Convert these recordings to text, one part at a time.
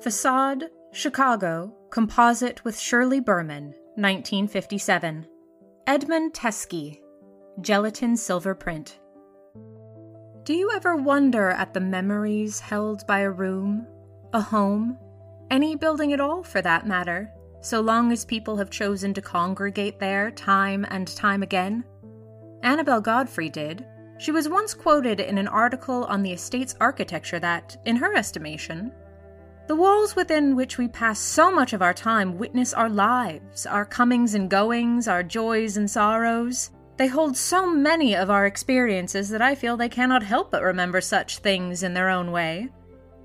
Facade, Chicago, composite with Shirley Berman, 1957. Edmund Teske, gelatin silver print. Do you ever wonder at the memories held by a room, a home, any building at all for that matter, so long as people have chosen to congregate there time and time again? Annabel Godfrey did. She was once quoted in an article on the estate's architecture that, in her estimation, the walls within which we pass so much of our time witness our lives, our comings and goings, our joys and sorrows. They hold so many of our experiences that I feel they cannot help but remember such things in their own way.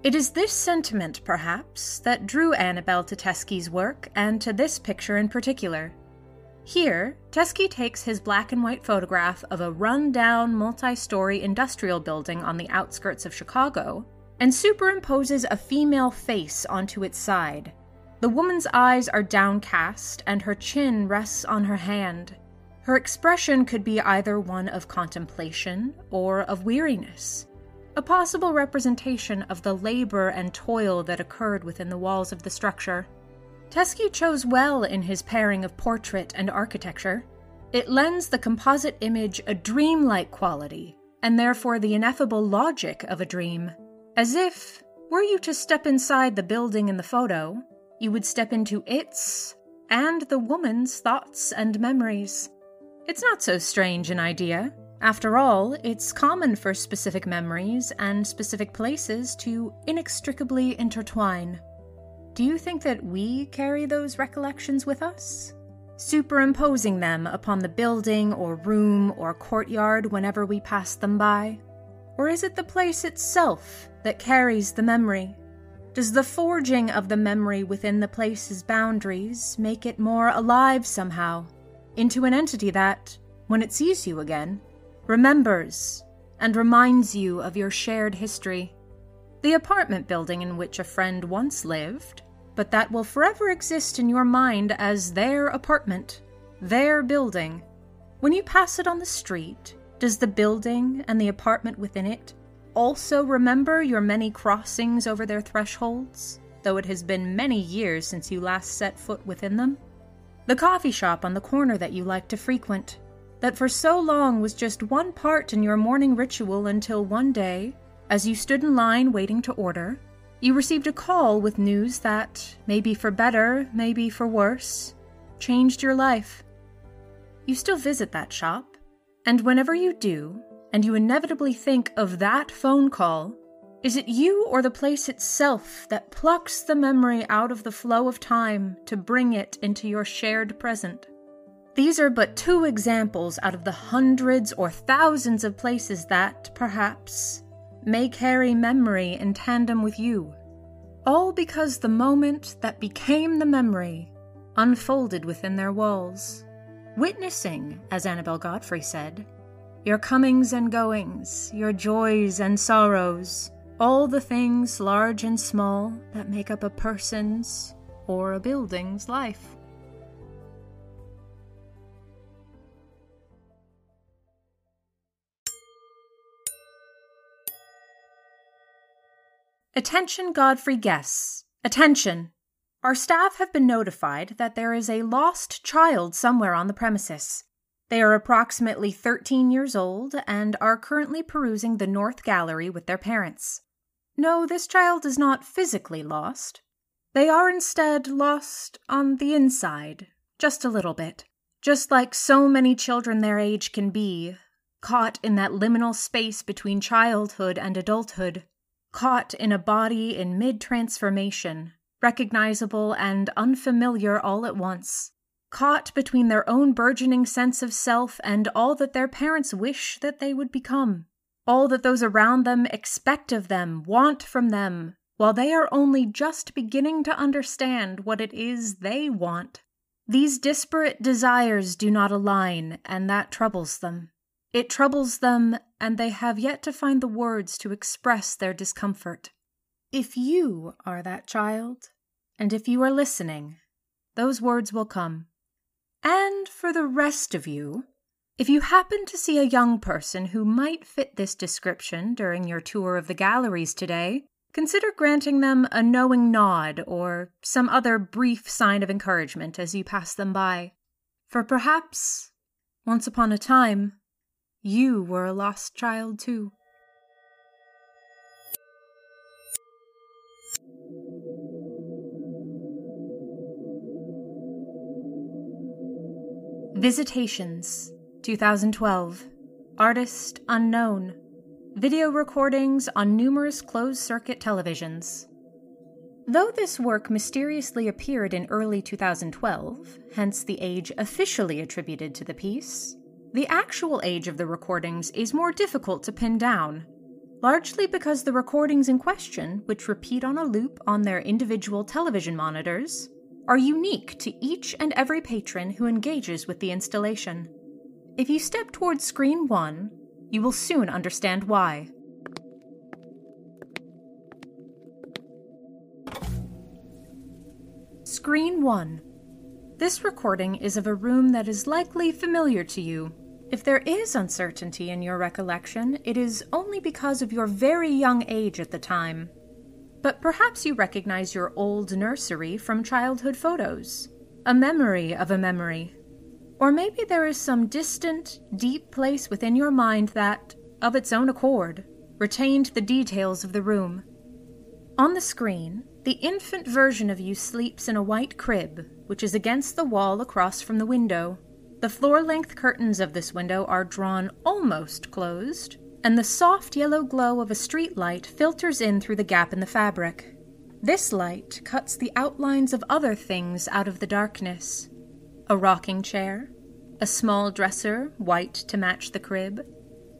It is this sentiment, perhaps, that drew Annabel to Teske's work and to this picture in particular. Here, Teske takes his black and white photograph of a run down multi story industrial building on the outskirts of Chicago and superimposes a female face onto its side. The woman's eyes are downcast, and her chin rests on her hand. Her expression could be either one of contemplation or of weariness, a possible representation of the labor and toil that occurred within the walls of the structure. Teske chose well in his pairing of portrait and architecture. It lends the composite image a dreamlike quality, and therefore the ineffable logic of a dream. As if, were you to step inside the building in the photo, you would step into its and the woman's thoughts and memories. It's not so strange an idea. After all, it's common for specific memories and specific places to inextricably intertwine. Do you think that we carry those recollections with us? Superimposing them upon the building or room or courtyard whenever we pass them by? Or is it the place itself that carries the memory? Does the forging of the memory within the place's boundaries make it more alive somehow, into an entity that, when it sees you again, remembers and reminds you of your shared history? The apartment building in which a friend once lived, but that will forever exist in your mind as their apartment, their building. When you pass it on the street, does the building and the apartment within it also remember your many crossings over their thresholds, though it has been many years since you last set foot within them? The coffee shop on the corner that you like to frequent, that for so long was just one part in your morning ritual until one day, as you stood in line waiting to order, you received a call with news that, maybe for better, maybe for worse, changed your life. You still visit that shop, and whenever you do, and you inevitably think of that phone call, is it you or the place itself that plucks the memory out of the flow of time to bring it into your shared present? These are but two examples out of the hundreds or thousands of places that, perhaps, may carry memory in tandem with you. All because the moment that became the memory unfolded within their walls. Witnessing, as Annabel Godfrey said, your comings and goings, your joys and sorrows, all the things large and small that make up a person's or a building's life. Attention, Godfrey guests! Attention! Our staff have been notified that there is a lost child somewhere on the premises. They are approximately 13 years old and are currently perusing the North Gallery with their parents. No, this child is not physically lost. They are instead lost on the inside, just a little bit. Just like so many children their age can be, caught in that liminal space between childhood and adulthood, caught in a body in mid transformation, recognizable and unfamiliar all at once, caught between their own burgeoning sense of self and all that their parents wish that they would become, all that those around them expect of them, want from them, while they are only just beginning to understand what it is they want. These disparate desires do not align, and that troubles them. It troubles them, and they have yet to find the words to express their discomfort. If you are that child, and if you are listening, those words will come. And for the rest of you, if you happen to see a young person who might fit this description during your tour of the galleries today, consider granting them a knowing nod or some other brief sign of encouragement as you pass them by. For perhaps, once upon a time, you were a lost child too. Visitations, 2012. Artist unknown. Video recordings on numerous closed circuit televisions. Though this work mysteriously appeared in early 2012, hence the age officially attributed to the piece, the actual age of the recordings is more difficult to pin down, largely because the recordings in question, which repeat on a loop on their individual television monitors, are unique to each and every patron who engages with the installation. If you step towards screen 1, you will soon understand why. Screen 1. This recording is of a room that is likely familiar to you. If there is uncertainty in your recollection, it is only because of your very young age at the time. But perhaps you recognize your old nursery from childhood photos, a memory of a memory. Or maybe there is some distant, deep place within your mind that, of its own accord, retained the details of the room. On the screen, the infant version of you sleeps in a white crib, which is against the wall across from the window. The floor length curtains of this window are drawn almost closed, and the soft yellow glow of a street light filters in through the gap in the fabric. This light cuts the outlines of other things out of the darkness a rocking chair, a small dresser, white to match the crib,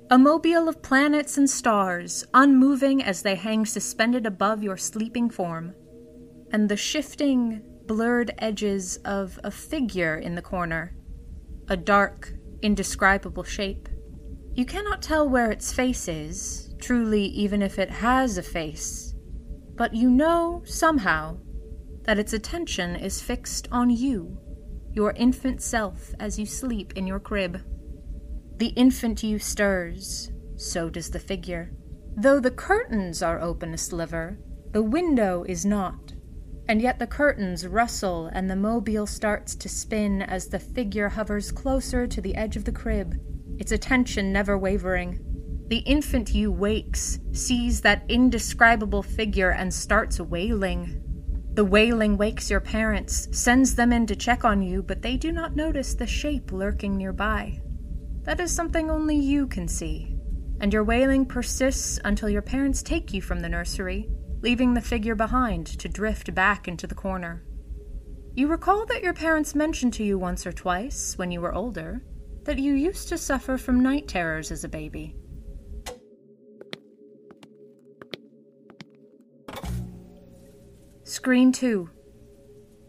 a mobile of planets and stars, unmoving as they hang suspended above your sleeping form, and the shifting, blurred edges of a figure in the corner, a dark, indescribable shape. You cannot tell where its face is, truly, even if it has a face, but you know, somehow, that its attention is fixed on you, your infant self, as you sleep in your crib. The infant you stirs, so does the figure. Though the curtains are open a sliver, the window is not, and yet the curtains rustle and the mobile starts to spin as the figure hovers closer to the edge of the crib its attention never wavering. The infant you wakes, sees that indescribable figure, and starts wailing. The wailing wakes your parents, sends them in to check on you, but they do not notice the shape lurking nearby. That is something only you can see. And your wailing persists until your parents take you from the nursery, leaving the figure behind to drift back into the corner. You recall that your parents mentioned to you once or twice, when you were older, that you used to suffer from night terrors as a baby. Screen 2.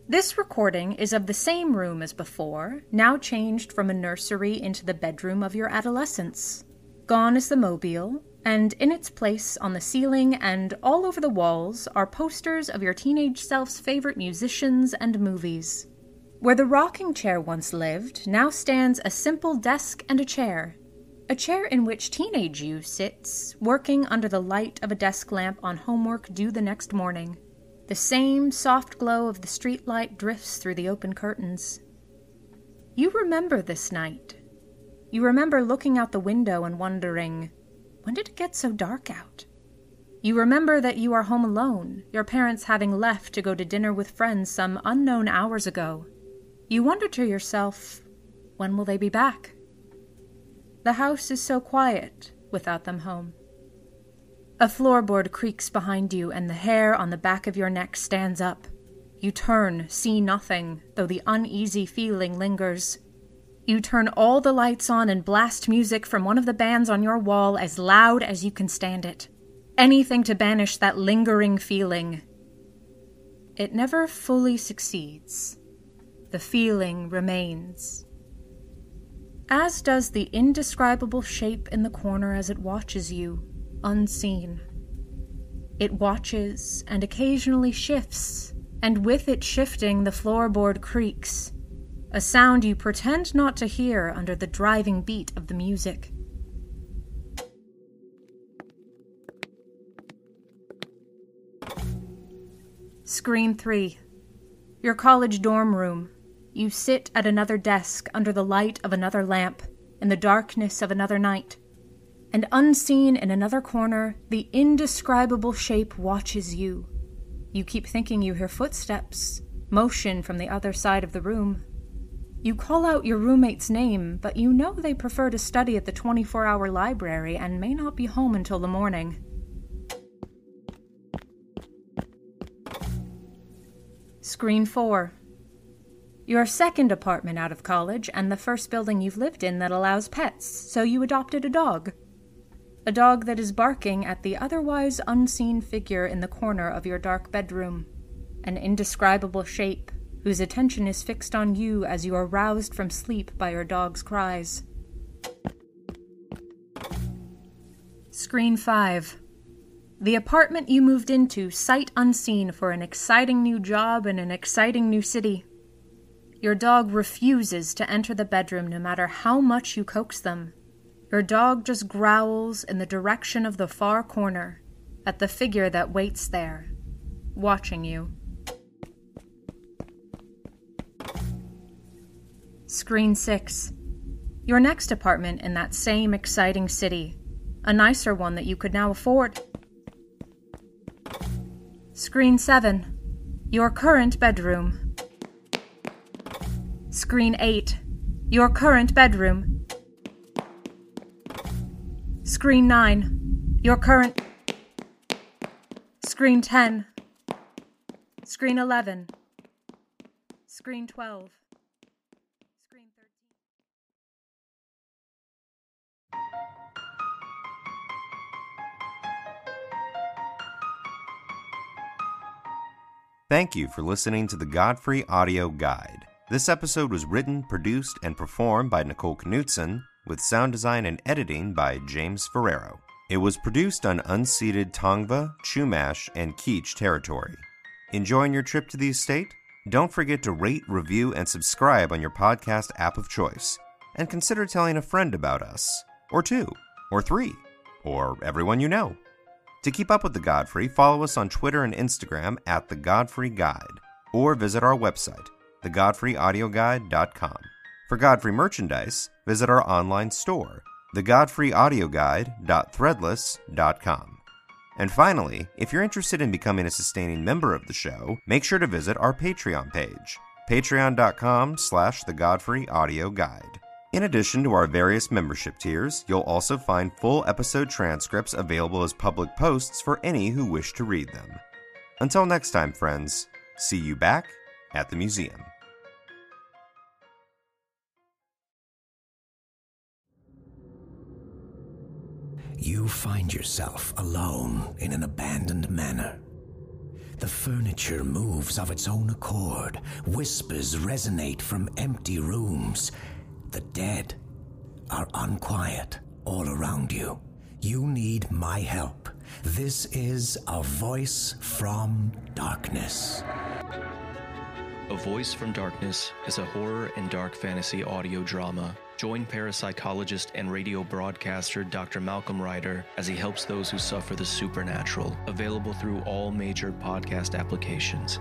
This recording is of the same room as before, now changed from a nursery into the bedroom of your adolescence. Gone is the mobile, and in its place on the ceiling and all over the walls are posters of your teenage self's favorite musicians and movies. Where the rocking chair once lived, now stands a simple desk and a chair. A chair in which teenage you sits, working under the light of a desk lamp on homework due the next morning. The same soft glow of the street light drifts through the open curtains. You remember this night. You remember looking out the window and wondering, when did it get so dark out? You remember that you are home alone, your parents having left to go to dinner with friends some unknown hours ago. You wonder to yourself, when will they be back? The house is so quiet without them home. A floorboard creaks behind you, and the hair on the back of your neck stands up. You turn, see nothing, though the uneasy feeling lingers. You turn all the lights on and blast music from one of the bands on your wall as loud as you can stand it. Anything to banish that lingering feeling. It never fully succeeds the feeling remains. As does the indescribable shape in the corner as it watches you, unseen. It watches and occasionally shifts, and with it shifting, the floorboard creaks, a sound you pretend not to hear under the driving beat of the music. Screen 3. Your college dorm room. You sit at another desk under the light of another lamp in the darkness of another night. And unseen in another corner, the indescribable shape watches you. You keep thinking you hear footsteps, motion from the other side of the room. You call out your roommate's name, but you know they prefer to study at the 24 hour library and may not be home until the morning. Screen 4. Your second apartment out of college, and the first building you've lived in that allows pets, so you adopted a dog. A dog that is barking at the otherwise unseen figure in the corner of your dark bedroom. An indescribable shape whose attention is fixed on you as you are roused from sleep by your dog's cries. Screen 5. The apartment you moved into sight unseen for an exciting new job in an exciting new city. Your dog refuses to enter the bedroom no matter how much you coax them. Your dog just growls in the direction of the far corner, at the figure that waits there, watching you. Screen 6. Your next apartment in that same exciting city. A nicer one that you could now afford. Screen 7. Your current bedroom. Screen 8. Your current bedroom. Screen 9. Your current. Screen 10. Screen 11. Screen 12. Screen 13. Thank you for listening to the Godfrey Audio Guide. This episode was written, produced, and performed by Nicole Knudsen, with sound design and editing by James Ferrero. It was produced on unceded Tongva, Chumash, and Kizh territory. Enjoying your trip to the estate? Don't forget to rate, review, and subscribe on your podcast app of choice. And consider telling a friend about us, or two, or three, or everyone you know. To keep up with The Godfrey, follow us on Twitter and Instagram at The Godfrey Guide, or visit our website, thegodfreyaudioguide.com. For Godfrey merchandise, visit our online store, thegodfreyaudioguide.threadless.com. And finally, if you're interested in becoming a sustaining member of the show, make sure to visit our Patreon page, patreon.com slash thegodfreyaudioguide. In addition to our various membership tiers, you'll also find full episode transcripts available as public posts for any who wish to read them. Until next time, friends, see you back at the museum. You find yourself alone in an abandoned manor. The furniture moves of its own accord, whispers resonate from empty rooms the dead are unquiet all around you. You need my help. This is A Voice from Darkness. A Voice from Darkness is a horror and dark fantasy audio drama. Join parapsychologist and radio broadcaster Dr. Malcolm Ryder as he helps those who suffer the supernatural. Available through all major podcast applications.